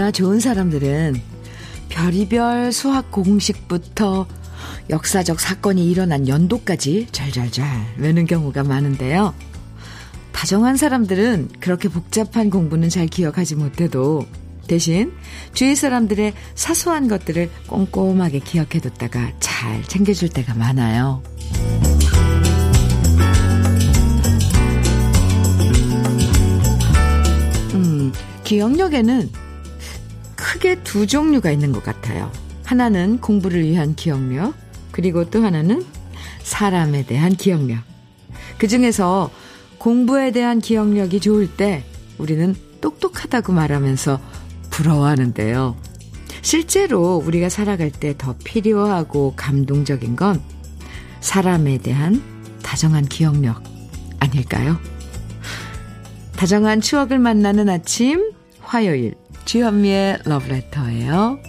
머리가 좋은 사람들은 별이별 수학 공식부터 역사적 사건이 일어난 연도까지 잘잘잘 외는 경우가 많은데요. 다정한 사람들은 그렇게 복잡한 공부는 잘 기억하지 못해도 대신 주위 사람들의 사소한 것들을 꼼꼼하게 기억해뒀다가 잘 챙겨줄 때가 많아요. 음, 기억력에는 크게 두 종류가 있는 것 같아요. 하나는 공부를 위한 기억력, 그리고 또 하나는 사람에 대한 기억력. 그 중에서 공부에 대한 기억력이 좋을 때 우리는 똑똑하다고 말하면서 부러워하는데요. 실제로 우리가 살아갈 때 더 필요하고 감동적인 건 사람에 대한 다정한 기억력 아닐까요? 다정한 추억을 만나는 아침 화요일 주현미의 러브레터예요.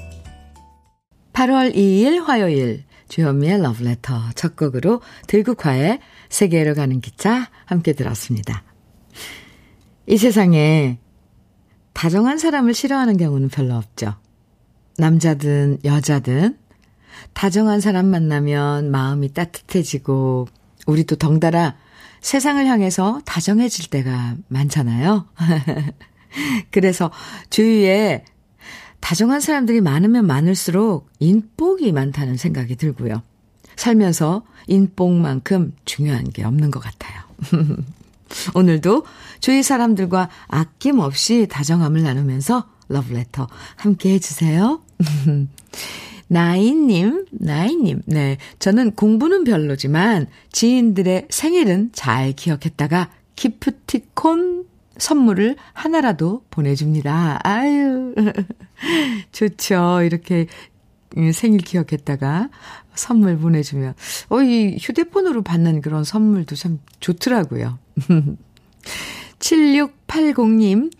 8월 2일 화요일 주현미의 러브레터 첫 곡으로 들국화의 세계로 가는 기차 함께 들었습니다. 이 세상에 다정한 사람을 싫어하는 경우는 별로 없죠. 남자든 여자든 다정한 사람 만나면 마음이 따뜻해지고 우리도 덩달아 세상을 향해서 다정해질 때가 많잖아요. 그래서 주위에 다정한 사람들이 많으면 많을수록 인복이 많다는 생각이 들고요. 살면서 인복만큼 중요한 게 없는 것 같아요. 오늘도 주위 사람들과 아낌없이 다정함을 나누면서 러브레터 함께 해주세요. 나인님, 나인님, 네. 저는 공부는 별로지만 지인들의 생일은 잘 기억했다가 기프티콘 선물을 하나라도 보내줍니다. 아유, 좋죠. 이렇게 생일 기억했다가 선물 보내주면. 어, 이 휴대폰으로 받는 그런 선물도 참 좋더라고요. 7680님,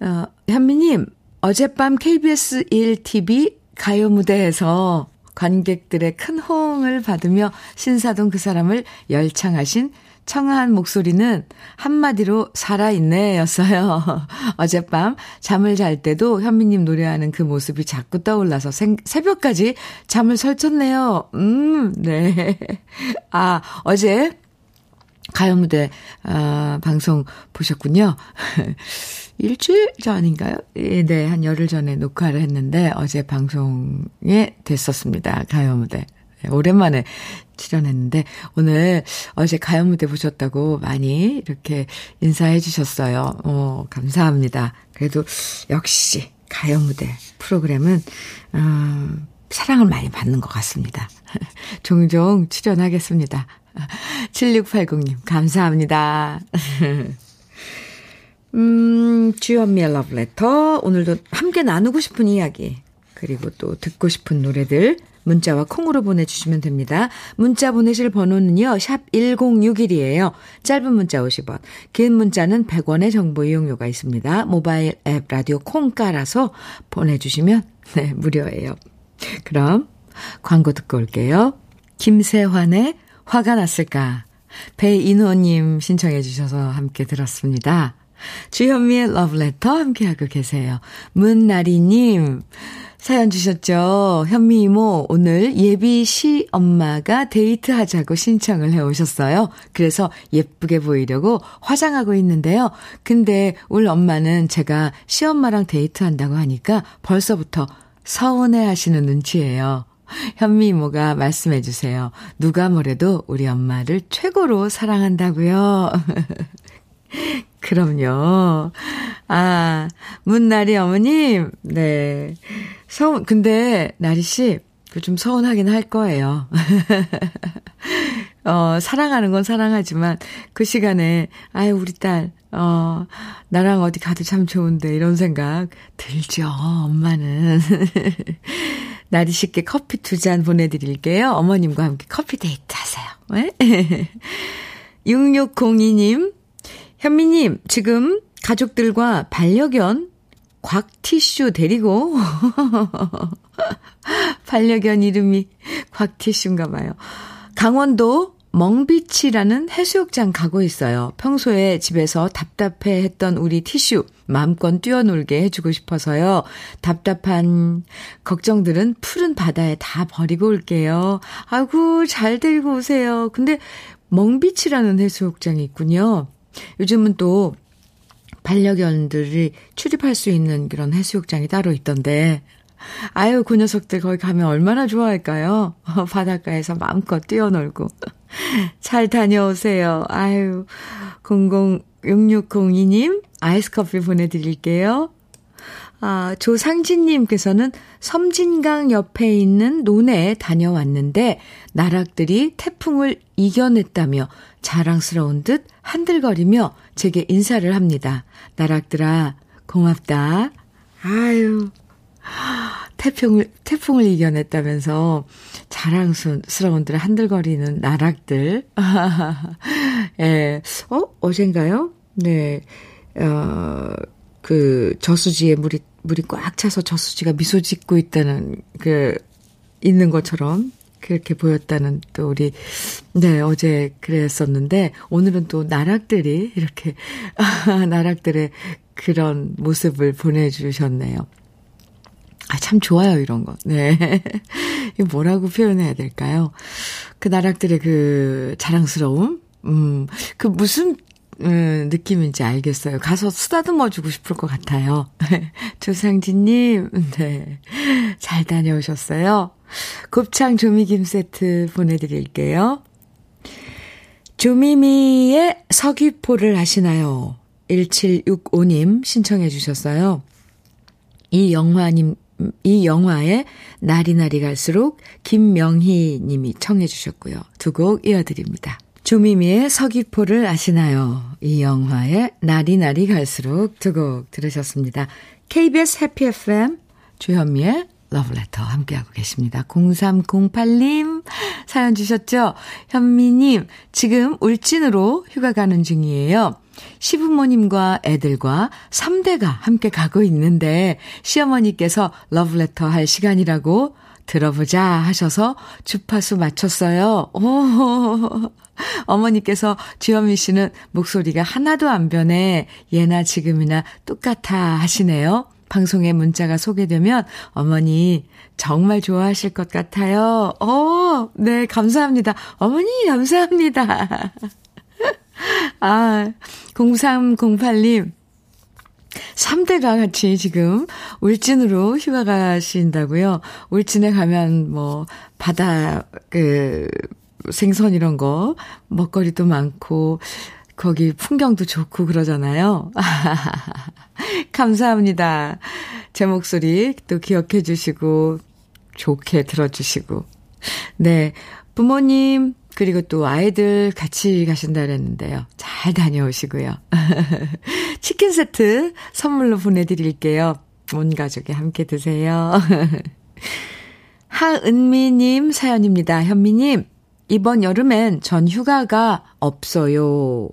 어, 현미님, 어젯밤 KBS 1TV 가요 무대에서 관객들의 큰 호응을 받으며 신사동 그 사람을 열창하신 청아한 목소리는 한마디로 살아있네 였어요. 어젯밤 잠을 잘 때도 현미님 노래하는 그 모습이 자꾸 떠올라서 생, 새벽까지 잠을 설쳤네요. 음, 네. 아, 어제 가요 무대, 아, 방송 보셨군요. 일주일 전인가요? 예, 네, 한 열흘 전에 녹화를 했는데 어제 방송에 됐었습니다. 가요 무대. 네, 오랜만에 출연했는데 오늘 어제 가요 무대 보셨다고 많이 이렇게 인사해 주셨어요. 어, 감사합니다. 그래도 역시 가요 무대 프로그램은 어, 사랑을 많이 받는 것 같습니다. 종종 출연하겠습니다. 7680님, 감사합니다. 음, 주현미의 러브레터. 오늘도 함께 나누고 싶은 이야기, 그리고 또 듣고 싶은 노래들, 문자와 콩으로 보내주시면 됩니다. 문자 보내실 번호는요, 샵 1061이에요. 짧은 문자 50원, 긴 문자는 100원의 정보 이용료가 있습니다. 모바일 앱 라디오 콩 깔아서 보내주시면, 네, 무료예요. 그럼, 광고 듣고 올게요. 김세환의 화가 났을까? 배인호님 신청해 주셔서 함께 들었습니다. 주현미의 러브레터 함께하고 계세요. 문나리님, 사연 주셨죠? 현미 이모, 오늘 예비 시 엄마가 데이트하자고 신청을 해 오셨어요. 그래서 예쁘게 보이려고 화장하고 있는데요. 근데 울 엄마는 제가 시 엄마랑 데이트한다고 하니까 벌써부터 서운해 하시는 눈치예요. 현미 이모가 말씀해 주세요. 누가 뭐래도 우리 엄마를 최고로 사랑한다고요. 그럼요. 아, 문나리 어머님, 네. 서운, 근데, 나리씨, 그좀 서운하긴 할 거예요. 어, 사랑하는 건 사랑하지만, 그 시간에, 아유, 우리 딸, 어, 나랑 어디 가도 참 좋은데, 이런 생각 들죠, 엄마는. 나리 씨께 커피 두 잔 보내드릴게요. 어머님과 함께 커피 데이트 하세요. 네? 6602님, 현미님, 지금 가족들과 반려견 곽티슈 데리고 반려견 이름이 곽티슈인가 봐요. 강원도 멍비치라는 해수욕장 가고 있어요. 평소에 집에서 답답해 했던 우리 티슈 마음껏 뛰어놀게 해주고 싶어서요. 답답한 걱정들은 푸른 바다에 다 버리고 올게요. 아이고, 잘 데리고 오세요. 근데 멍비치라는 해수욕장이 있군요. 요즘은 또 반려견들이 출입할 수 있는 그런 해수욕장이 따로 있던데, 아유, 그 녀석들 거기 가면 얼마나 좋아할까요? 바닷가에서 마음껏 뛰어놀고. 잘 다녀오세요. 아유, 006602님, 아이스 커피 보내드릴게요. 아, 조상진님께서는 섬진강 옆에 있는 논에 다녀왔는데, 나락들이 태풍을 이겨냈다며 자랑스러운 듯 한들거리며 제게 인사를 합니다. 나락들아, 고맙다. 아유, 태풍을, 태풍을 이겨냈다면서 자랑스러운 들 한들거리는 나락들. 예, 어, 어젠가요? 네, 어, 그 저수지에 물이, 물이 꽉 차서 저수지가 미소 짓고 있다는, 그, 있는 것처럼 그렇게 보였다는 또 우리, 네, 어제 그랬었는데, 오늘은 또 나락들이 이렇게, 나락들의 그런 모습을 보내주셨네요. 아, 참 좋아요, 이런 거. 네. 이거 뭐라고 표현해야 될까요? 그 나락들의 그 자랑스러움? 음, 그 무슨, 음, 느낌인지 알겠어요. 가서 쓰다듬어 주고 싶을 것 같아요. 조상진님, 네. 잘 다녀오셨어요? 곱창 조미김 세트 보내드릴게요. 조미미의 서귀포를 아시나요? 1765님 신청해 주셨어요. 이 영화님 이 영화의 날이 날이 갈수록 김명희 님이 청해 주셨고요. 두 곡 이어드립니다. 조미미의 서귀포를 아시나요? 이 영화의 날이 날이 갈수록 두 곡 들으셨습니다. KBS 해피 FM 주현미의 러브레터 함께하고 계십니다. 0308님 사연 주셨죠? 현미님 지금 울진으로 휴가 가는 중이에요. 시부모님과 애들과 3대가 함께 가고 있는데 시어머니께서 러브레터 할 시간이라고 들어보자 하셔서 주파수 맞췄어요. 오, 어머니께서 주현미 씨는 목소리가 하나도 안 변해 예나 지금이나 똑같아 하시네요. 방송에 문자가 소개되면 어머니 정말 좋아하실 것 같아요. 어, 네, 감사합니다. 어머니, 감사합니다. 아, 0308님. 3대가 같이 지금 울진으로 휴가 가신다고요. 울진에 가면 뭐 바다 그 생선 이런 거 먹거리도 많고 거기 풍경도 좋고 그러잖아요. 감사합니다. 제 목소리 또 기억해 주시고 좋게 들어주시고. 네. 부모님, 그리고 또 아이들 같이 가신다 그랬는데요. 잘 다녀오시고요. 치킨 세트 선물로 보내드릴게요. 온 가족이 함께 드세요. 하은미님 사연입니다. 현미님, 이번 여름엔 전 휴가가 없어요.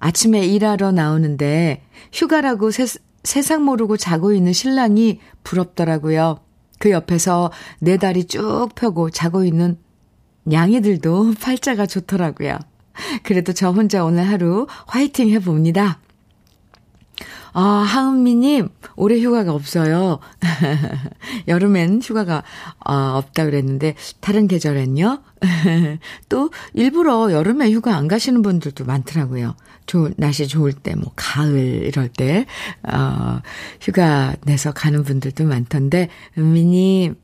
아침에 일하러 나오는데 휴가라고 세, 세상 모르고 자고 있는 신랑이 부럽더라고요. 그 옆에서 내 다리 쭉 펴고 자고 있는 냥이들도 팔자가 좋더라고요. 그래도 저 혼자 오늘 하루 화이팅 해봅니다. 아, 하은미님, 올해 휴가가 없어요. 여름엔 휴가가 어, 없다 그랬는데, 다른 계절엔요? 또, 일부러 여름에 휴가 안 가시는 분들도 많더라고요. 좋은, 날씨 좋을 때, 뭐, 가을, 이럴 때, 어, 휴가 내서 가는 분들도 많던데, 은미님,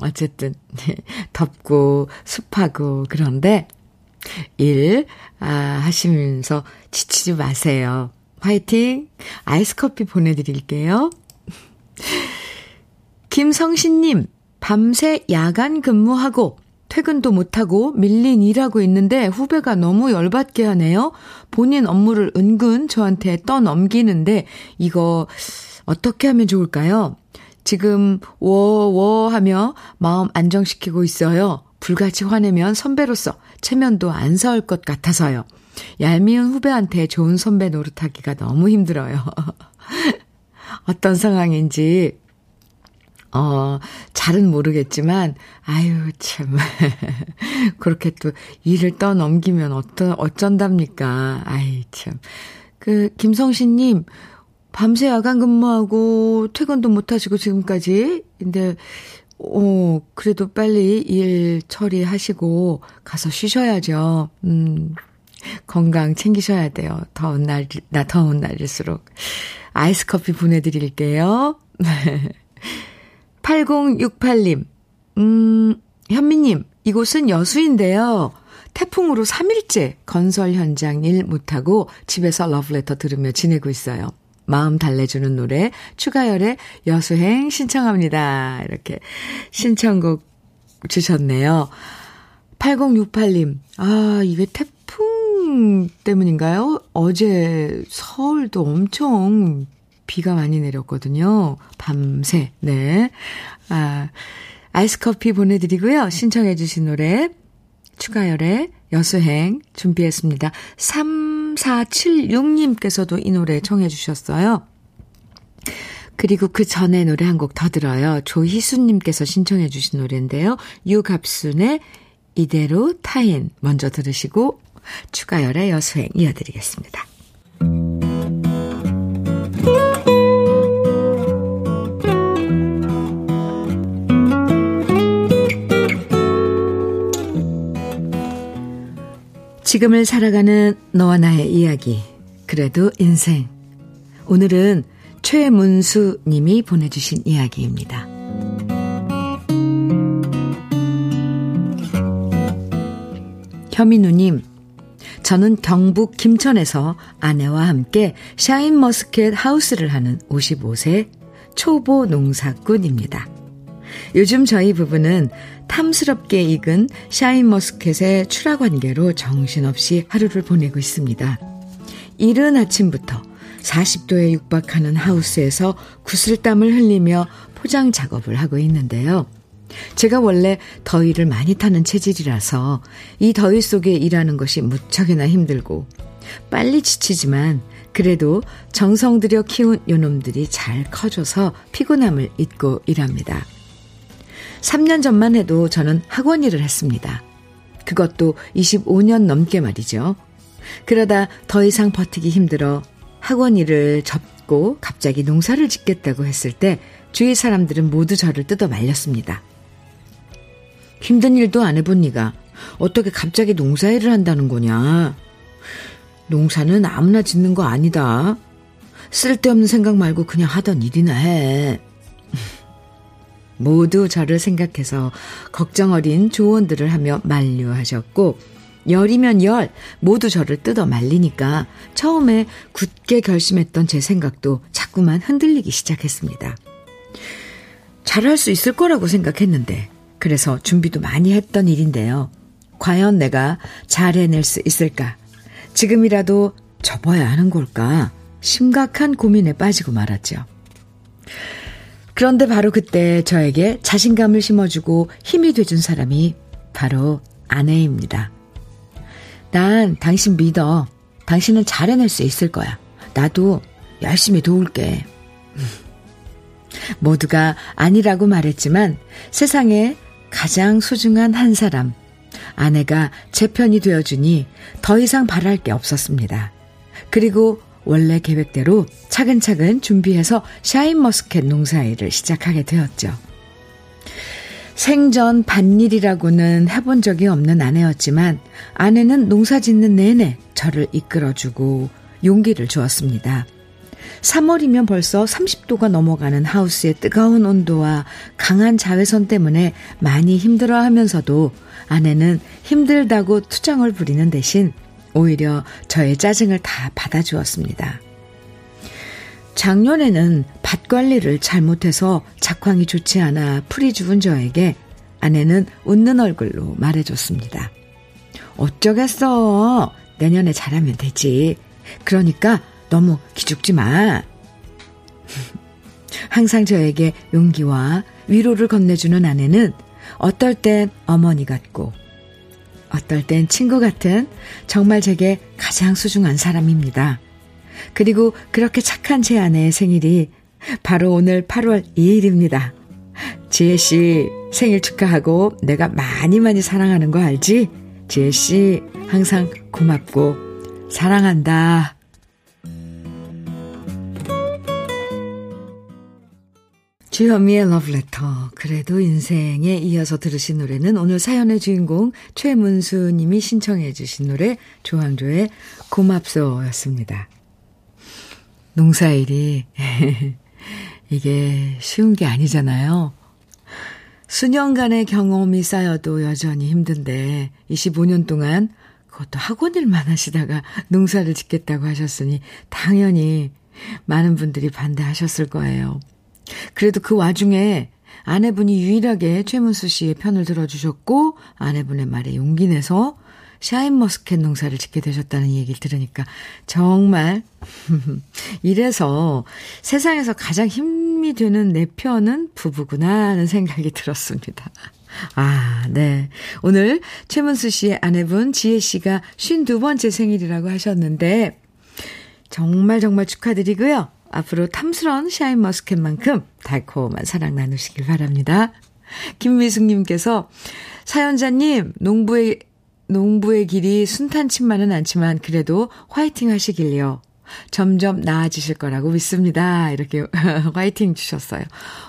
어쨌든, 덥고, 습하고, 그런데, 일, 아, 하시면서 지치지 마세요. 화이팅! 아이스 커피 보내드릴게요. 김성신님, 밤새 야간 근무하고 퇴근도 못하고 밀린 일하고 있는데 후배가 너무 열받게 하네요. 본인 업무를 은근 저한테 떠넘기는데 이거 어떻게 하면 좋을까요? 지금 워워 하며 마음 안정시키고 있어요. 불같이 화내면 선배로서 체면도 안 서을 것 같아서요. 얄미운 후배한테 좋은 선배 노릇하기가 너무 힘들어요. 어떤 상황인지 어, 잘은 모르겠지만, 아유, 참. 그렇게 또 일을 떠넘기면 어떤, 어쩐답니까. 아이, 참. 그, 김성신님, 밤새 야간 근무하고 퇴근도 못 하시고 지금까지. 근데, 어, 그래도 빨리 일 처리하시고 가서 쉬셔야죠. 음, 건강 챙기셔야 돼요. 더운 날, 나 더운 날일수록. 아이스 커피 보내드릴게요. 8068님, 음, 현미님, 이곳은 여수인데요. 태풍으로 3일째 건설 현장 일 못하고 집에서 러브레터 들으며 지내고 있어요. 마음 달래주는 노래 추가열의 여수행 신청합니다. 이렇게 신청곡 주셨네요. 8068님, 아, 이게 태풍 때문인가요? 어제 서울도 엄청 비가 많이 내렸거든요. 밤새, 네. 아, 아이스 커피 보내드리고요. 신청해주신 노래, 추가열의 여수행 준비했습니다. 3476님께서도 이 노래 청해주셨어요. 그리고 그 전에 노래 한 곡 더 들어요. 조희수님께서 신청해주신 노래인데요. 유갑순의 이대로 타인 먼저 들으시고 추가열의 여수행 이어드리겠습니다. 지금을 살아가는 너와 나의 이야기. 그래도 인생. 오늘은 최문수 님이 보내주신 이야기입니다. 현민우님, 저는 경북 김천에서 아내와 함께 샤인머스켓 하우스를 하는 55세 초보 농사꾼입니다. 요즘 저희 부부는 탐스럽게 익은 샤인머스켓의 출하 관계로 정신없이 하루를 보내고 있습니다. 이른 아침부터 40도에 육박하는 하우스에서 구슬땀을 흘리며 포장 작업을 하고 있는데요. 제가 원래 더위를 많이 타는 체질이라서 이 더위 속에 일하는 것이 무척이나 힘들고 빨리 지치지만 그래도 정성 들여 키운 요놈들이 잘 커줘서 피곤함을 잊고 일합니다. 3년 전만 해도 저는 학원 일을 했습니다. 그것도 25년 넘게 말이죠. 그러다 더 이상 버티기 힘들어 학원 일을 접고 갑자기 농사를 짓겠다고 했을 때 주위 사람들은 모두 저를 뜯어 말렸습니다. 힘든 일도 안 해본 니가 어떻게 갑자기 농사일을 한다는 거냐. 농사는 아무나 짓는 거 아니다. 쓸데없는 생각 말고 그냥 하던 일이나 해. 모두 저를 생각해서 걱정 어린 조언들을 하며 만류하셨고, 열이면 열, 모두 저를 뜯어 말리니까 처음에 굳게 결심했던 제 생각도 자꾸만 흔들리기 시작했습니다. 잘할 수 있을 거라고 생각했는데, 그래서 준비도 많이 했던 일인데요. 과연 내가 잘 해낼 수 있을까? 지금이라도 접어야 하는 걸까? 심각한 고민에 빠지고 말았죠. 그런데 바로 그때 저에게 자신감을 심어주고 힘이 돼준 사람이 바로 아내입니다. 난 당신 믿어. 당신은 잘 해낼 수 있을 거야. 나도 열심히 도울게. 모두가 아니라고 말했지만 세상에 가장 소중한 한 사람, 아내가 제 편이 되어주니 더 이상 바랄 게 없었습니다. 그리고 원래 계획대로 차근차근 준비해서 샤인머스켓 농사일을 시작하게 되었죠. 생전 밭일이라고는 해본 적이 없는 아내였지만 아내는 농사 짓는 내내 저를 이끌어주고 용기를 주었습니다. 3월이면 벌써 30도가 넘어가는 하우스의 뜨거운 온도와 강한 자외선 때문에 많이 힘들어 하면서도 아내는 힘들다고 투정을 부리는 대신 오히려 저의 짜증을 다 받아주었습니다. 작년에는 밭 관리를 잘못해서 작황이 좋지 않아 풀이 죽은 저에게 아내는 웃는 얼굴로 말해줬습니다. 어쩌겠어. 내년에 잘하면 되지. 그러니까 너무 기죽지 마. 항상 저에게 용기와 위로를 건네주는 아내는 어떨 땐 어머니 같고 어떨 땐 친구 같은 정말 제게 가장 소중한 사람입니다. 그리고 그렇게 착한 제 아내의 생일이 바로 오늘 8월 2일입니다. 지혜씨 생일 축하하고 내가 많이 많이 사랑하는 거 알지? 지혜씨 항상 고맙고 사랑한다. 주현미의 러브레터. 그래도 인생에 이어서 들으신 노래는 오늘 사연의 주인공 최문수 님이 신청해 주신 노래 조항조의 고맙소였습니다. 농사일이 이게 쉬운 게 아니잖아요. 수년간의 경험이 쌓여도 여전히 힘든데 25년 동안 그것도 학원 일만 하시다가 농사를 짓겠다고 하셨으니 당연히 많은 분들이 반대하셨을 거예요. 그래도 그 와중에 아내분이 유일하게 최문수 씨의 편을 들어주셨고 아내분의 말에 용기 내서 샤인머스켓 농사를 짓게 되셨다는 얘기를 들으니까 정말 이래서 세상에서 가장 힘이 되는 내 편은 부부구나 하는 생각이 들었습니다. 아, 네. 오늘 최문수 씨의 아내분 지혜 씨가 52번째 생일이라고 하셨는데 정말 정말 축하드리고요. 앞으로 탐스런 샤인머스켓만큼 달콤한 사랑 나누시길 바랍니다. 김미숙님께서 사연자님 농부의 농부의 길이 순탄치만은 않지만 그래도 화이팅 하시길요. 점점 나아지실 거라고 믿습니다. 이렇게 화이팅 주셨어요.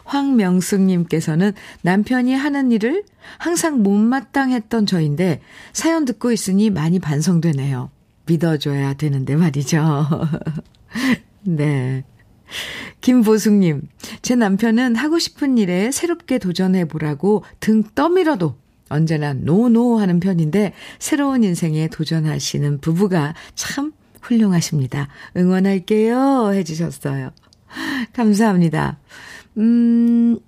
황명숙님께서는 남편이 하는 일을 항상 못마땅했던 저인데 사연 듣고 있으니 많이 반성되네요. 믿어줘야 되는데 말이죠. 네. 김보숙님, 제 남편은 하고 싶은 일에 새롭게 도전해 보라고 등 떠밀어도 언제나 노노 하는 편인데 새로운 인생에 도전하시는 부부가 참 훌륭하십니다. 응원할게요. 해주셨어요. 감사합니다. 음,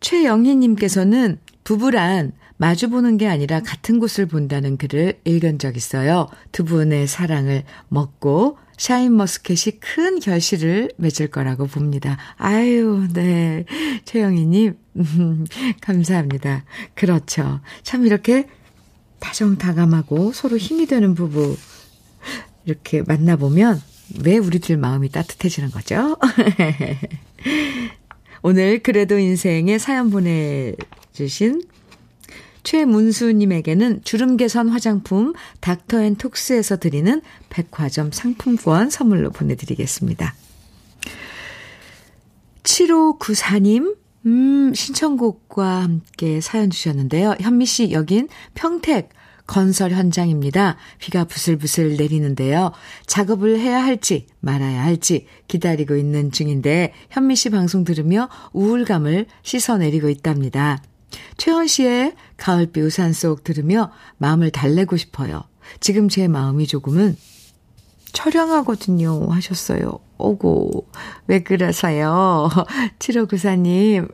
최영희님께서는 부부란 마주보는 게 아니라 같은 곳을 본다는 글을 읽은 적 있어요. 두 분의 사랑을 먹고 샤인머스켓이 큰 결실을 맺을 거라고 봅니다. 아유, 네. 최영희님, 음, 감사합니다. 그렇죠. 참 이렇게 다정다감하고 서로 힘이 되는 부부, 이렇게 만나보면 왜 우리들 마음이 따뜻해지는 거죠? 오늘 그래도 인생에 사연 보내주신 최문수님에게는 주름 개선 화장품 닥터앤톡스에서 드리는 백화점 상품권 선물로 보내드리겠습니다. 7594님, 음, 신청곡과 함께 사연 주셨는데요. 현미 씨, 여긴 평택 건설 현장입니다. 비가 부슬부슬 내리는데요. 작업을 해야 할지 말아야 할지 기다리고 있는 중인데 현미 씨 방송 들으며 우울감을 씻어내리고 있답니다. 최원 씨의 가을비 우산 속 들으며 마음을 달래고 싶어요. 지금 제 마음이 조금은 처량하거든요. 하셨어요. 오고, 왜 그러세요? 7594님.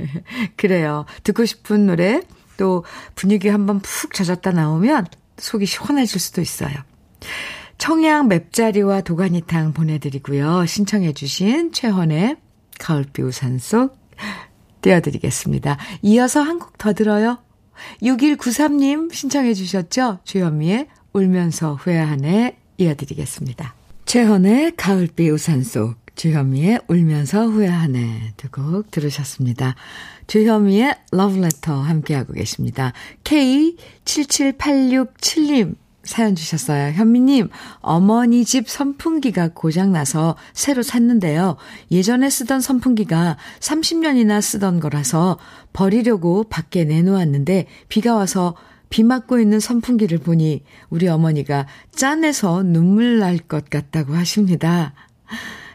그래요. 듣고 싶은 노래, 또 분위기 한번 푹 젖었다 나오면 속이 시원해질 수도 있어요. 청양 맵자리와 도가니탕 보내드리고요. 신청해주신 최헌의 가을비 우산 속 띄워드리겠습니다. 이어서 한 곡 더 들어요. 6193님 신청해 주셨죠? 주현미의 울면서 후회하네 이어드리겠습니다. 최헌의 가을비 우산 속, 주현미의 울면서 후회하네 두 곡 들으셨습니다. 주현미의 러브레터 함께하고 계십니다. K77867님 사연 주셨어요. 현미님, 어머니 집 선풍기가 고장나서 새로 샀는데요. 예전에 쓰던 선풍기가 30년이나 쓰던 거라서 버리려고 밖에 내놓았는데 비가 와서 비 맞고 있는 선풍기를 보니 우리 어머니가 짠해서 눈물 날 것 같다고 하십니다.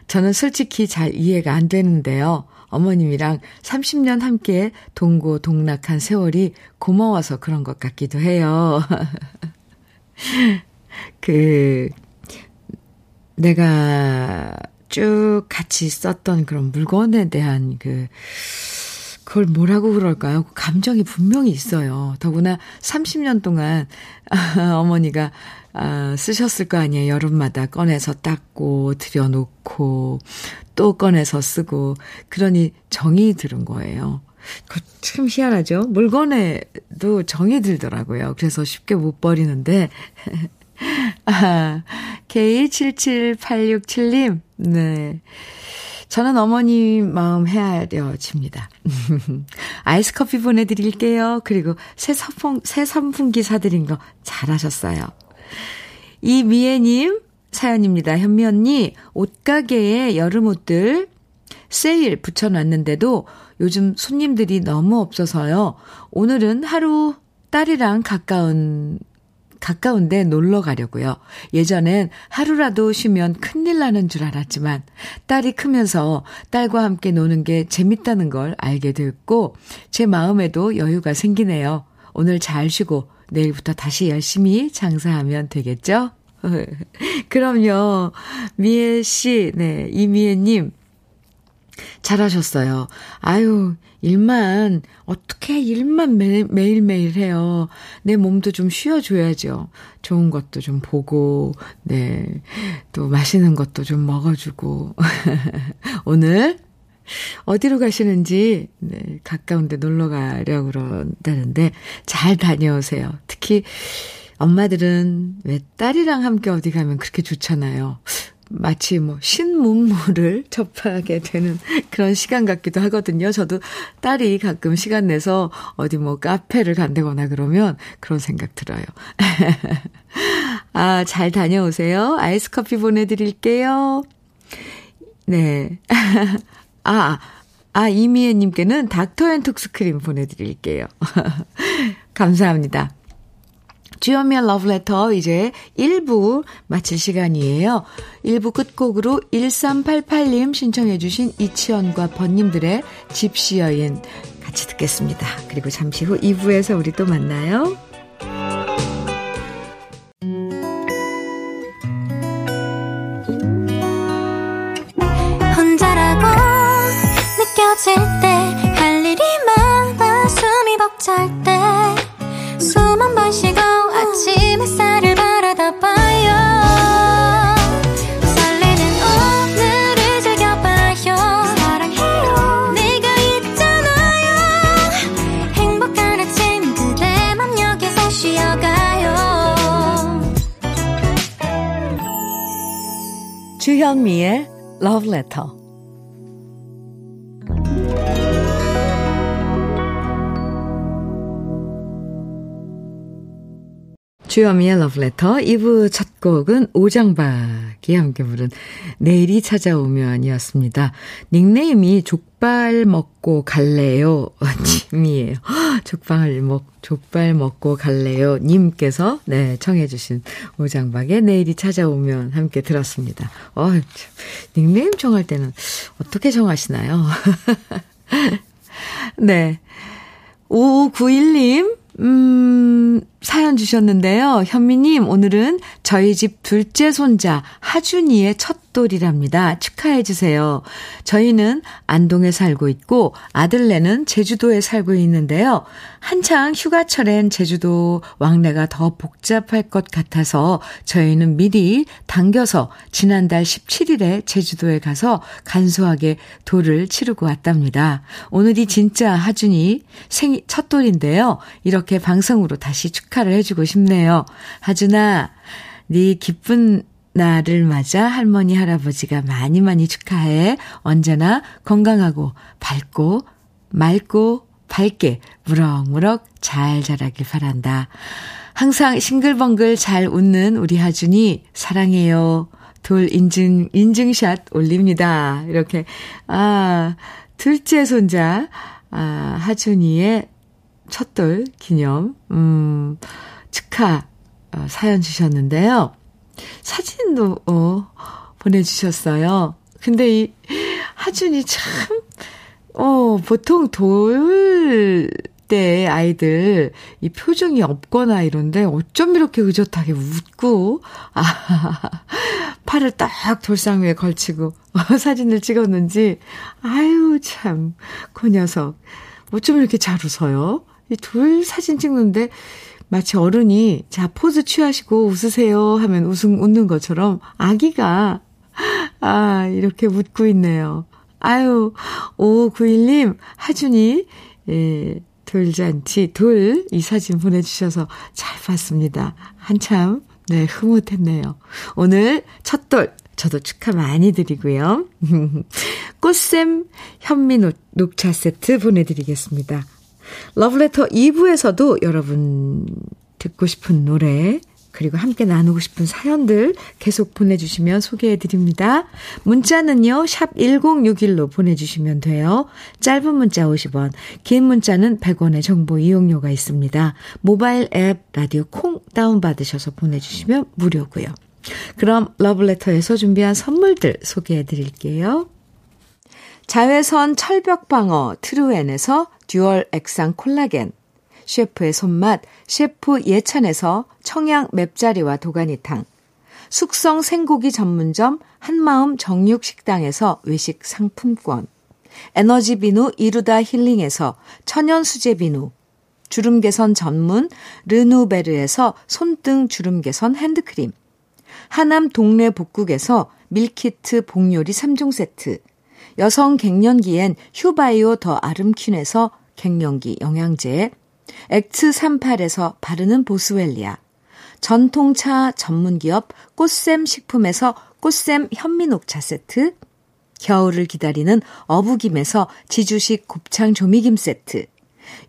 저는 솔직히 잘 이해가 안 되는데요. 어머님이랑 30년 함께 동고동락한 세월이 고마워서 그런 것 같기도 해요. 그, 내가 쭉 같이 썼던 그런 물건에 대한 그, 그걸 뭐라고 그럴까요? 그 감정이 분명히 있어요. 더구나 30년 동안 어머니가 아, 쓰셨을 거 아니에요. 여름마다 꺼내서 닦고, 들여놓고, 또 꺼내서 쓰고, 그러니 정이 들은 거예요. 참 희한하죠? 물건에도 정이 들더라고요. 그래서 쉽게 못 버리는데. 아, K77867님, 네. 저는 어머님 마음 헤아려집니다. 아이스 커피 보내드릴게요. 그리고 새 선풍, 새 선풍기 사드린 거 잘하셨어요. 이미애님 사연입니다. 현미 언니, 옷가게에 여름 옷들 세일 붙여놨는데도 요즘 손님들이 너무 없어서요. 오늘은 하루 딸이랑 가까운 가까운데 놀러 가려고요. 예전엔 하루라도 쉬면 큰일 나는 줄 알았지만 딸이 크면서 딸과 함께 노는 게 재밌다는 걸 알게 됐고 제 마음에도 여유가 생기네요. 오늘 잘 쉬고 내일부터 다시 열심히 장사하면 되겠죠? 그럼요. 미애 씨, 네, 이미애님, 잘하셨어요. 아유, 일만, 어떻게 일만 매, 매일매일 해요. 내 몸도 좀 쉬어줘야죠. 좋은 것도 좀 보고, 네. 또 맛있는 것도 좀 먹어주고. 오늘, 어디로 가시는지, 네, 가까운데 놀러 가려고 그런다는데, 잘 다녀오세요. 특히, 엄마들은 왜 딸이랑 함께 어디 가면 그렇게 좋잖아요. 마치 뭐 신문물을 접하게 되는 그런 시간 같기도 하거든요. 저도 딸이 가끔 시간 내서 어디 뭐 카페를 간다거나 그러면 그런 생각 들어요. 아, 잘 다녀오세요. 아이스 커피 보내드릴게요. 네. 아, 아, 이미애님께는 닥터 앤 톡스크림 보내드릴게요. 감사합니다. 주현미의 러브레터 이제 1부 마칠 시간이에요. 1부 끝곡으로 1388님 신청해 주신 이치현과 벗님들의 집시 여인 같이 듣겠습니다. 그리고 잠시 후 2부에서 우리 또 만나요. 혼자라고 느껴질 때 할 일이 많아 숨이 벅찰 때 주현미의 Love Letter 주여미의 러브레터 2부 첫 곡은 오장박이 함께 부른 내일이 찾아오면이었습니다. 닉네임이 족발 먹고 갈래요 님이에요. 족발 먹 족발 먹고 갈래요 님께서 네 청해 주신 오장박의 내일이 찾아오면 함께 들었습니다. 어, 닉네임 정할 때는 어떻게 정하시나요? 네. 5591님 음, 사연 주셨는데요. 현미님, 오늘은 저희 집 둘째 손자 하준이의 첫 돌이랍니다. 축하해주세요. 저희는 안동에 살고 있고 아들네는 제주도에 살고 있는데요. 한창 휴가철엔 제주도 왕래가 더 복잡할 것 같아서 저희는 미리 당겨서 지난달 17일에 제주도에 가서 간소하게 돌을 치르고 왔답니다. 오늘이 진짜 하준이 생일 첫 돌인데요. 이렇게 방송으로 다시 축하 를 해주고 싶네요. 하준아, 네 기쁜 날을 맞아 할머니, 할아버지가 많이 많이 축하해. 언제나 건강하고 밝고 맑고 밝게 무럭무럭 잘 자라길 바란다. 항상 싱글벙글 잘 웃는 우리 하준이 사랑해요. 돌 인증, 인증샷 올립니다. 이렇게, 아, 둘째 손자, 아, 하준이의 첫돌 기념, 음, 축하, 어, 사연 주셨는데요. 사진도, 어, 보내주셨어요. 근데 이, 하준이 참, 어, 보통 돌, 때 아이들 이 표정이 없거나 이런데 어쩜 이렇게 의젓하게 웃고 아 팔을 딱 돌상 위에 걸치고 사진을 찍었는지 아유 참 그 녀석 어쩜 이렇게 잘 웃어요 이돌 사진 찍는데 마치 어른이 자 포즈 취하시고 웃으세요 하면 웃음 웃는 것처럼 아기가 아 이렇게 웃고 있네요. 아유 5591님 하준이 예 돌잔치 돌 이 사진 보내주셔서 잘 봤습니다. 한참 네 흐뭇했네요. 오늘 첫 돌 저도 축하 많이 드리고요. 꽃샘 현미 녹차 세트 보내드리겠습니다. 러브레터 2부에서도 여러분 듣고 싶은 노래, 그리고 함께 나누고 싶은 사연들 계속 보내주시면 소개해드립니다. 문자는요, 샵 1061로 보내주시면 돼요. 짧은 문자 50원, 긴 문자는 100원의 정보 이용료가 있습니다. 모바일 앱 라디오 콩 다운받으셔서 보내주시면 무료고요. 그럼 러브레터에서 준비한 선물들 소개해드릴게요. 자외선 철벽방어 트루엔에서 dual 액상 콜라겐 셰프의 손맛, 셰프 예찬에서 청양 맵자리와 도가니탕, 숙성 생고기 전문점 한마음 정육식당에서 외식 상품권, 에너지 비누 이루다 힐링에서 천연 수제 비누, 주름 개선 전문 르누베르에서 손등 주름 개선 핸드크림, 하남 동네 복국에서 밀키트 복요리 3종 세트, 여성 갱년기엔 휴바이오 더 아름퀸에서 갱년기 영양제, 엑츠38에서 바르는 보스웰리아, 전통차 전문기업 꽃샘 식품에서 꽃샘 현미녹차 세트, 겨울을 기다리는 어부김에서 지주식 곱창 조미김 세트,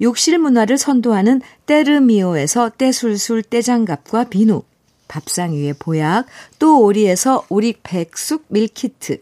욕실 문화를 선도하는 때르미오에서 때술술 때장갑과 비누, 밥상 위에 보약, 또 오리에서 오리 백숙 밀키트,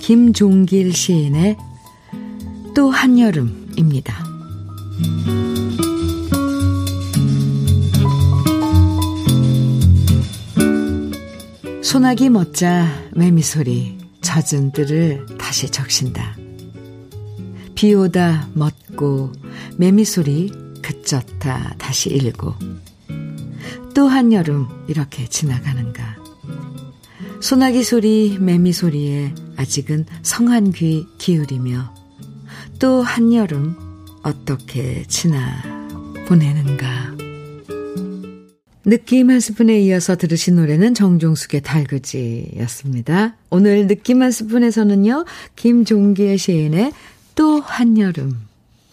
김종길 시인의 또 한여름입니다. 소나기 멋자 매미소리 젖은 뜰을 다시 적신다. 비 오다 멎고 매미소리 그쳤다 다시 일고 또 한여름 이렇게 지나가는가. 소나기 소리, 매미 소리에 아직은 성한 귀 기울이며 또 한여름 어떻게 지나 보내는가. 느낌 한 스푼에 이어서 들으신 노래는 정종숙의 달그지였습니다. 오늘 느낌 한 스푼에서는요, 김종기의 시인의 또 한여름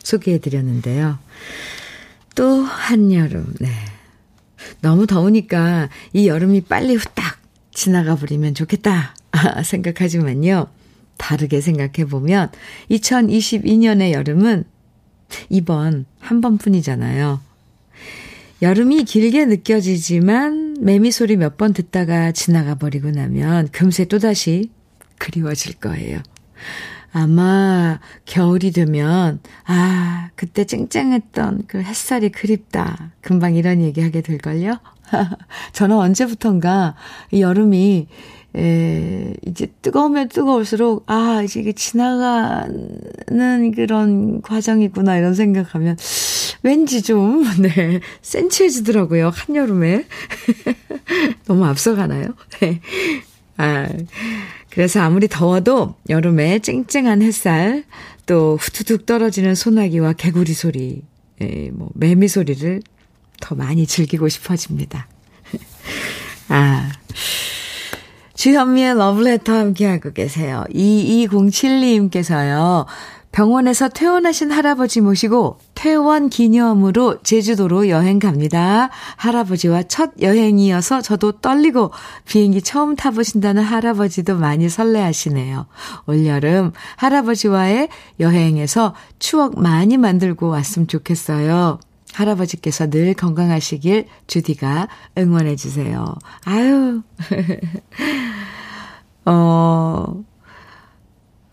소개해드렸는데요. 또 한여름, 네. 너무 더우니까 이 여름이 빨리 후딱 지나가 버리면 좋겠다 생각하지만요. 다르게 생각해 보면 2022년의 여름은 이번 한 번뿐이잖아요. 여름이 길게 느껴지지만 매미 소리 몇 번 듣다가 지나가 버리고 나면 금세 또다시 그리워질 거예요. 아마 겨울이 되면, 아, 그때 쨍쨍했던 그 햇살이 그립다. 금방 이런 얘기 하게 될걸요? 저는 언제부턴가 이 여름이 에, 이제 뜨거우면 뜨거울수록, 아, 이제 이게 지나가는 그런 과정이구나, 이런 생각하면, 왠지 좀, 네, 센치해지더라고요, 한여름에. 너무 앞서가나요? 네. 아, 그래서 아무리 더워도 여름에 쨍쨍한 햇살, 또 후두둑 떨어지는 소나기와 개구리 소리, 에, 뭐, 매미 소리를 더 많이 즐기고 싶어집니다. 아. 주현미의 러브레터 함께하고 계세요. 2207님께서요. 병원에서 퇴원하신 할아버지 모시고 퇴원 기념으로 제주도로 여행 갑니다. 할아버지와 첫 여행이어서 저도 떨리고 비행기 처음 타보신다는 할아버지도 많이 설레하시네요. 올여름 할아버지와의 여행에서 추억 많이 만들고 왔으면 좋겠어요. 할아버지께서 늘 건강하시길 주디가 응원해 주세요. 아유. 어,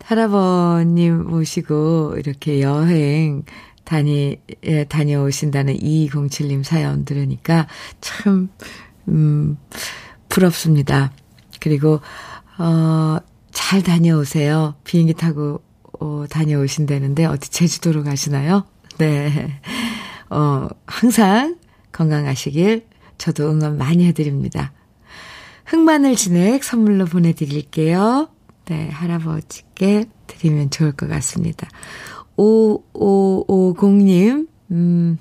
할아버님 모시고 이렇게 여행 다니, 예, 다녀오신다는 2207님 사연 들으니까 참, 음, 부럽습니다. 그리고, 어, 잘 다녀오세요. 비행기 타고, 어, 다녀오신다는데, 어디 제주도로 가시나요? 네. 어, 항상 건강하시길 저도 응원 많이 해드립니다. 흑마늘 진액 선물로 보내드릴게요. 네, 할아버지께 드리면 좋을 것 같습니다. 5550님, 음,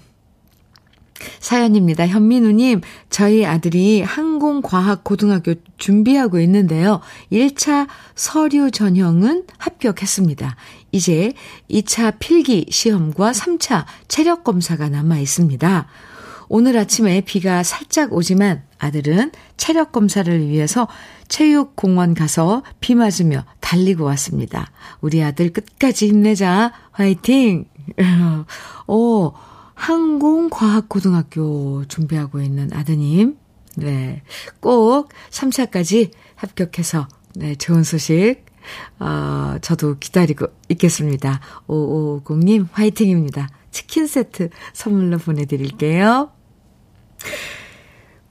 사연입니다. 현민우님, 저희 아들이 항공과학고등학교 준비하고 있는데요. 1차 서류 전형은 합격했습니다. 이제 2차 필기 시험과 3차 체력 검사가 남아 있습니다. 오늘 아침에 비가 살짝 오지만 아들은 체력 검사를 위해서 체육공원 가서 비 맞으며 달리고 왔습니다. 우리 아들 끝까지 힘내자. 화이팅! 오, 항공과학고등학교 준비하고 있는 아드님. 네. 꼭 3차까지 합격해서, 네, 좋은 소식, 어, 저도 기다리고 있겠습니다. 5550님, 화이팅입니다. 치킨 세트 선물로 보내드릴게요.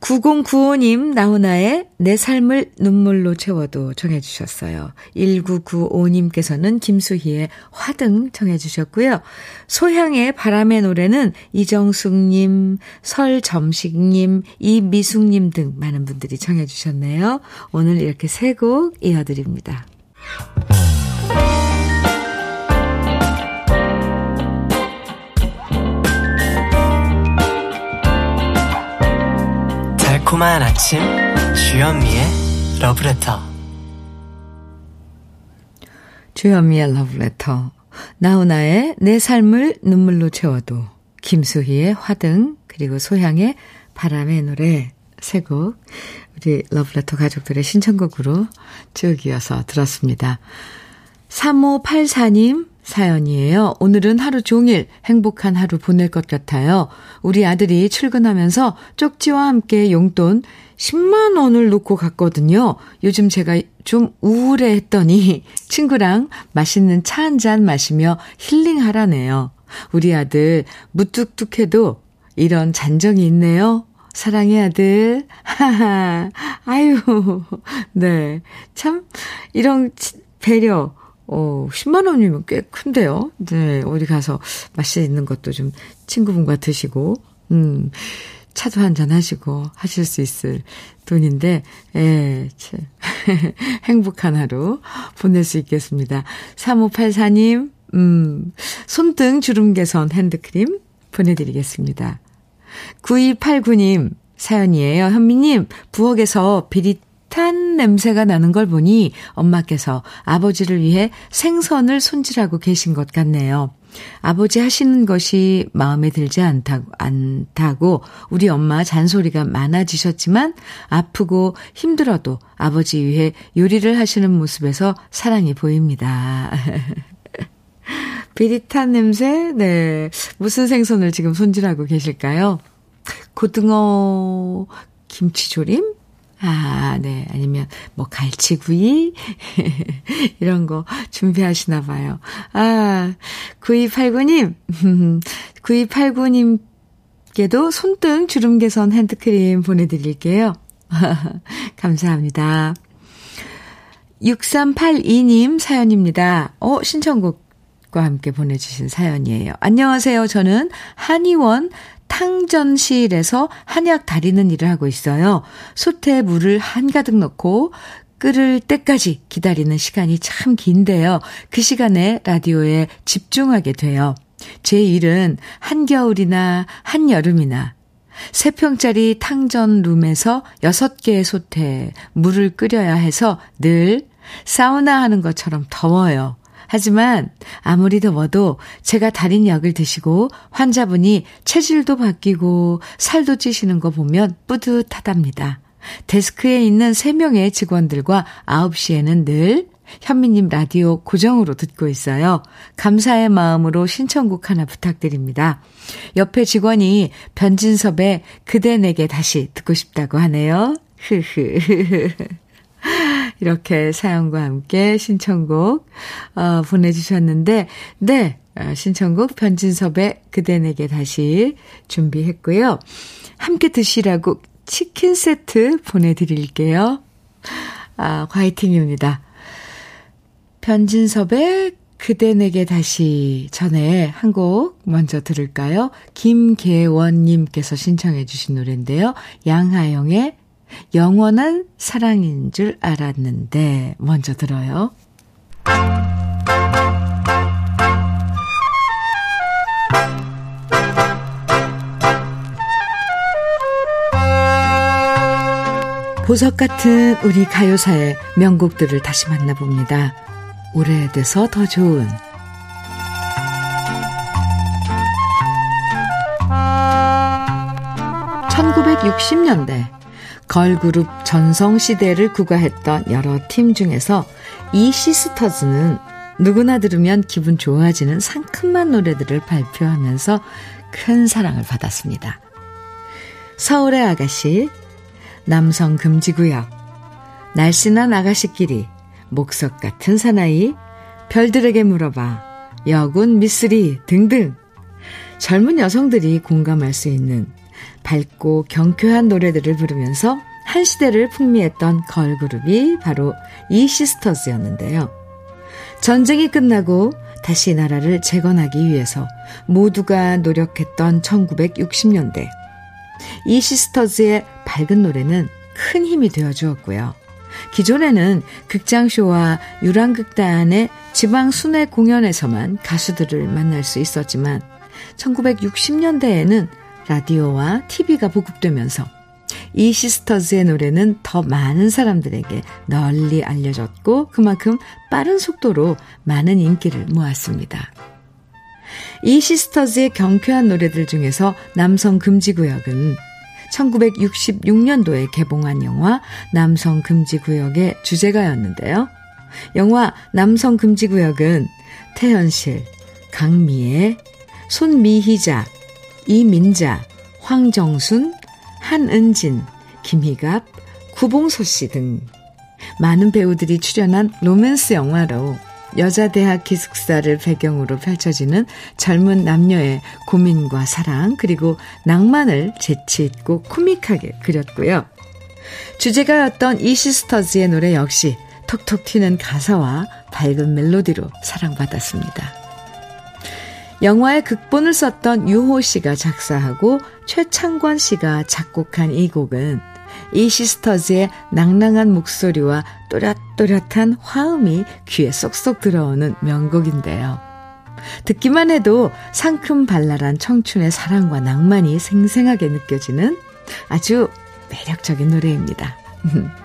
9095님, 나훈아의 내 삶을 눈물로 채워도 정해 주셨어요. 1995님께서는 김수희의 화등 정해 주셨고요. 소향의 바람의 노래는 이정숙 님, 설점식 님, 이미숙 님 등 많은 분들이 정해 주셨네요. 오늘 이렇게 세 곡 이어 드립니다. 달콤한 아침 주현미의 러브레터 주현미의 러브레터 나훈아의 내 삶을 눈물로 채워도 김수희의 화등 그리고 소향의 바람의 노래 세곡 우리 러브레터 가족들의 신청곡으로 쭉 이어서 들었습니다. 3584님 사연이에요. 오늘은 하루 종일 행복한 하루 보낼 것 같아요. 우리 아들이 출근하면서 쪽지와 함께 용돈 10만 원을 놓고 갔거든요. 요즘 제가 좀 우울해 했더니 친구랑 맛있는 차 한 잔 마시며 힐링하라네요. 우리 아들 무뚝뚝해도 이런 잔정이 있네요. 사랑해 아들. 하하. 아유. 네. 참 이런 배려 어, 10만 원이면 꽤 큰데요. 네, 어디 가서 맛있는 것도 좀 친구분과 드시고, 음, 차도 한잔 하시고 하실 수 있을 돈인데, 예, 참. 행복한 하루 보낼 수 있겠습니다. 3584님, 음, 손등 주름 개선 핸드크림 보내드리겠습니다. 9289님, 사연이에요. 현미님, 부엌에서 비릿 탄 냄새가 나는 걸 보니 엄마께서 아버지를 위해 생선을 손질하고 계신 것 같네요. 아버지 하시는 것이 마음에 들지 않다고, 않다고 우리 엄마 잔소리가 많아지셨지만 아프고 힘들어도 아버지 위해 요리를 하시는 모습에서 사랑이 보입니다. 비릿한 냄새? 네. 무슨 생선을 지금 손질하고 계실까요? 고등어 김치조림? 아, 네. 아니면 뭐 갈치구이 이런 거 준비하시나 봐요. 아, 9289님. 9289님께도 손등 주름 개선 핸드크림 보내 드릴게요. 감사합니다. 6382님 사연입니다. 어, 신청곡 과 함께 보내주신 사연이에요. 안녕하세요. 저는 한의원 탕전실에서 한약 다리는 일을 하고 있어요. 솥에 물을 한가득 넣고 끓을 때까지 기다리는 시간이 참 긴데요. 그 시간에 라디오에 집중하게 돼요. 제 일은 한겨울이나 한여름이나 3평짜리 탕전 룸에서 6개의 솥에 물을 끓여야 해서 늘 사우나 하는 것처럼 더워요. 하지만 아무리 더워도 제가 달인 약을 드시고 환자분이 체질도 바뀌고 살도 찌시는 거 보면 뿌듯하답니다. 데스크에 있는 3명의 직원들과 9시에는 늘 현미님 라디오 고정으로 듣고 있어요. 감사의 마음으로 신청곡 하나 부탁드립니다. 옆에 직원이 변진섭의 그대 내게 다시 듣고 싶다고 하네요. 흐흐. 이렇게 사연과 함께 신청곡, 어, 보내주셨는데, 네, 어, 신청곡 변진섭의 그대 내게 다시 준비했고요. 함께 드시라고 치킨 세트 보내드릴게요. 아, 화이팅입니다. 변진섭의 그대 내게 다시 전에 한 곡 먼저 들을까요? 김계원님께서 신청해 주신 노래인데요. 양하영의 영원한 사랑인 줄 알았는데 먼저 들어요. 보석 같은 우리 가요사의 명곡들을 다시 만나봅니다. 오래돼서 더 좋은 1960년대 걸그룹 전성시대를 구가했던 여러 팀 중에서 이 시스터즈는 누구나 들으면 기분 좋아지는 상큼한 노래들을 발표하면서 큰 사랑을 받았습니다. 서울의 아가씨, 남성 금지구역, 날씬한 아가씨끼리, 목석 같은 사나이, 별들에게 물어봐, 여군 미쓰리 등등 젊은 여성들이 공감할 수 있는 밝고 경쾌한 노래들을 부르면서 한 시대를 풍미했던 걸그룹이 바로 이 시스터즈였는데요. 전쟁이 끝나고 다시 나라를 재건하기 위해서 모두가 노력했던 1960년대. 이 시스터즈의 밝은 노래는 큰 힘이 되어 주었고요. 기존에는 극장쇼와 유랑극단의 지방 순회 공연에서만 가수들을 만날 수 있었지만 1960년대에는 라디오와 TV가 보급되면서 이 시스터즈의 노래는 더 많은 사람들에게 널리 알려졌고 그만큼 빠른 속도로 많은 인기를 모았습니다. 이 시스터즈의 경쾌한 노래들 중에서 남성 금지구역은 1966년도에 개봉한 영화 남성 금지구역의 주제가였는데요. 영화 남성 금지구역은 태연실, 강미애, 손미희자, 이민자, 황정순, 한은진, 김희갑, 구봉서 씨등 많은 배우들이 출연한 로맨스 영화로 여자 대학 기숙사를 배경으로 펼쳐지는 젊은 남녀의 고민과 사랑 그리고 낭만을 재치있고 코믹하게 그렸고요. 주제가였던 이 시스터즈의 노래 역시 톡톡 튀는 가사와 밝은 멜로디로 사랑받았습니다. 영화의 극본을 썼던 유호 씨가 작사하고 최창권 씨가 작곡한 이 곡은 이 시스터즈의 낭랑한 목소리와 또렷또렷한 화음이 귀에 쏙쏙 들어오는 명곡인데요. 듣기만 해도 상큼 발랄한 청춘의 사랑과 낭만이 생생하게 느껴지는 아주 매력적인 노래입니다.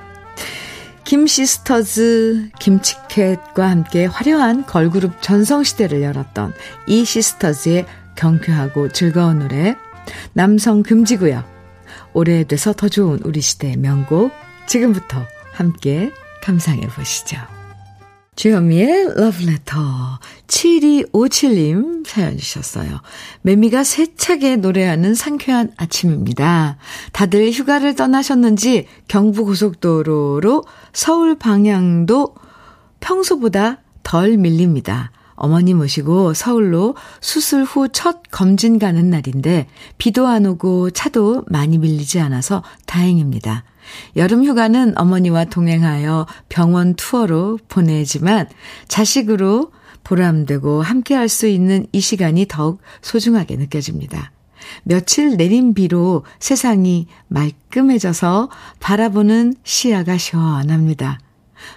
김시스터즈, 김치캣과 함께 화려한 걸그룹 전성시대를 열었던 이 시스터즈의 경쾌하고 즐거운 노래 남성 금지구역 오래돼서 더 좋은 우리 시대의 명곡 지금부터 함께 감상해 보시죠. 주현미의 러브레터 7257님 사연 주셨어요. 매미가 세차게 노래하는 상쾌한 아침입니다. 다들 휴가를 떠나셨는지 경부고속도로로 서울 방향도 평소보다 덜 밀립니다. 어머니 모시고 서울로 수술 후 첫 검진 가는 날인데 비도 안 오고 차도 많이 밀리지 않아서 다행입니다. 여름 휴가는 어머니와 동행하여 병원 투어로 보내지만 자식으로 보람되고 함께 할 수 있는 이 시간이 더욱 소중하게 느껴집니다. 며칠 내린 비로 세상이 말끔해져서 바라보는 시야가 시원합니다.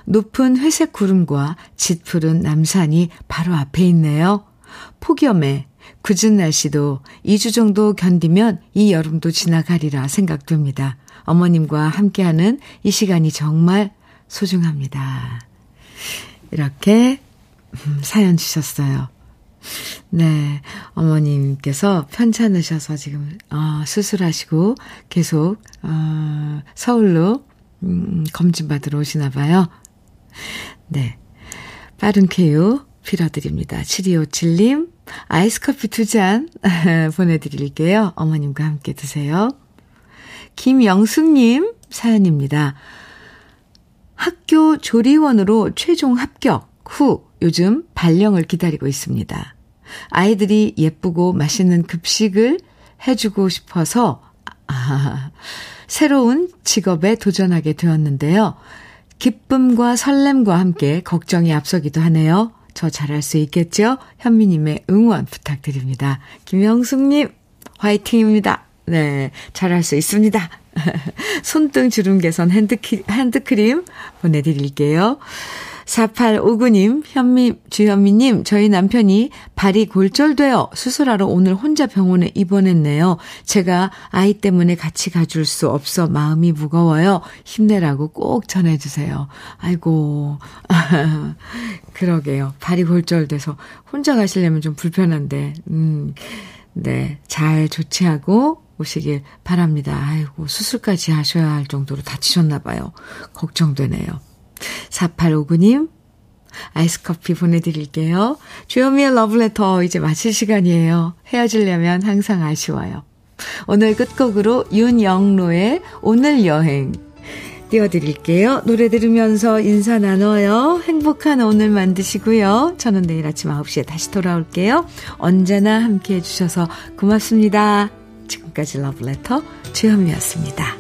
높은 회색 구름과 짙푸른 남산이 바로 앞에 있네요. 폭염에 굳은 날씨도 2주 정도 견디면 이 여름도 지나가리라 생각됩니다. 어머님과 함께하는 이 시간이 정말 소중합니다. 이렇게 음, 사연 주셨어요. 네, 어머님께서 편찮으셔서 지금 어, 수술하시고 계속 어, 서울로 음, 검진 받으러 오시나 봐요. 네, 빠른 쾌유 빌어드립니다. 7257님 아이스 커피 두 잔 보내드릴게요. 어머님과 함께 드세요. 김영숙님 사연입니다. 학교 조리원으로 최종 합격 후 요즘 발령을 기다리고 있습니다. 아이들이 예쁘고 맛있는 급식을 해주고 싶어서 아, 새로운 직업에 도전하게 되었는데요. 기쁨과 설렘과 함께 걱정이 앞서기도 하네요. 저 잘할 수 있겠죠? 현미님의 응원 부탁드립니다. 김영숙님, 화이팅입니다. 네, 잘할 수 있습니다. 손등 주름 개선 핸드크림, 핸드크림 보내드릴게요. 4859님, 현미, 주현미님, 저희 남편이 발이 골절되어 수술하러 오늘 혼자 병원에 입원했네요. 제가 아이 때문에 같이 가줄 수 없어 마음이 무거워요. 힘내라고 꼭 전해주세요. 아이고, 그러게요. 발이 골절돼서 혼자 가시려면 좀 불편한데, 음, 네, 잘 조치하고 오시길 바랍니다. 아이고, 수술까지 하셔야 할 정도로 다치셨나봐요. 걱정되네요. 4859님, 아이스 커피 보내드릴게요. 주현미의 러브레터 이제 마칠 시간이에요. 헤어지려면 항상 아쉬워요. 오늘 끝곡으로 윤영로의 오늘 여행 띄워드릴게요. 노래 들으면서 인사 나눠요. 행복한 오늘 만드시고요. 저는 내일 아침 9시에 다시 돌아올게요. 언제나 함께 해주셔서 고맙습니다. 지금까지 러브레터 주현미였습니다.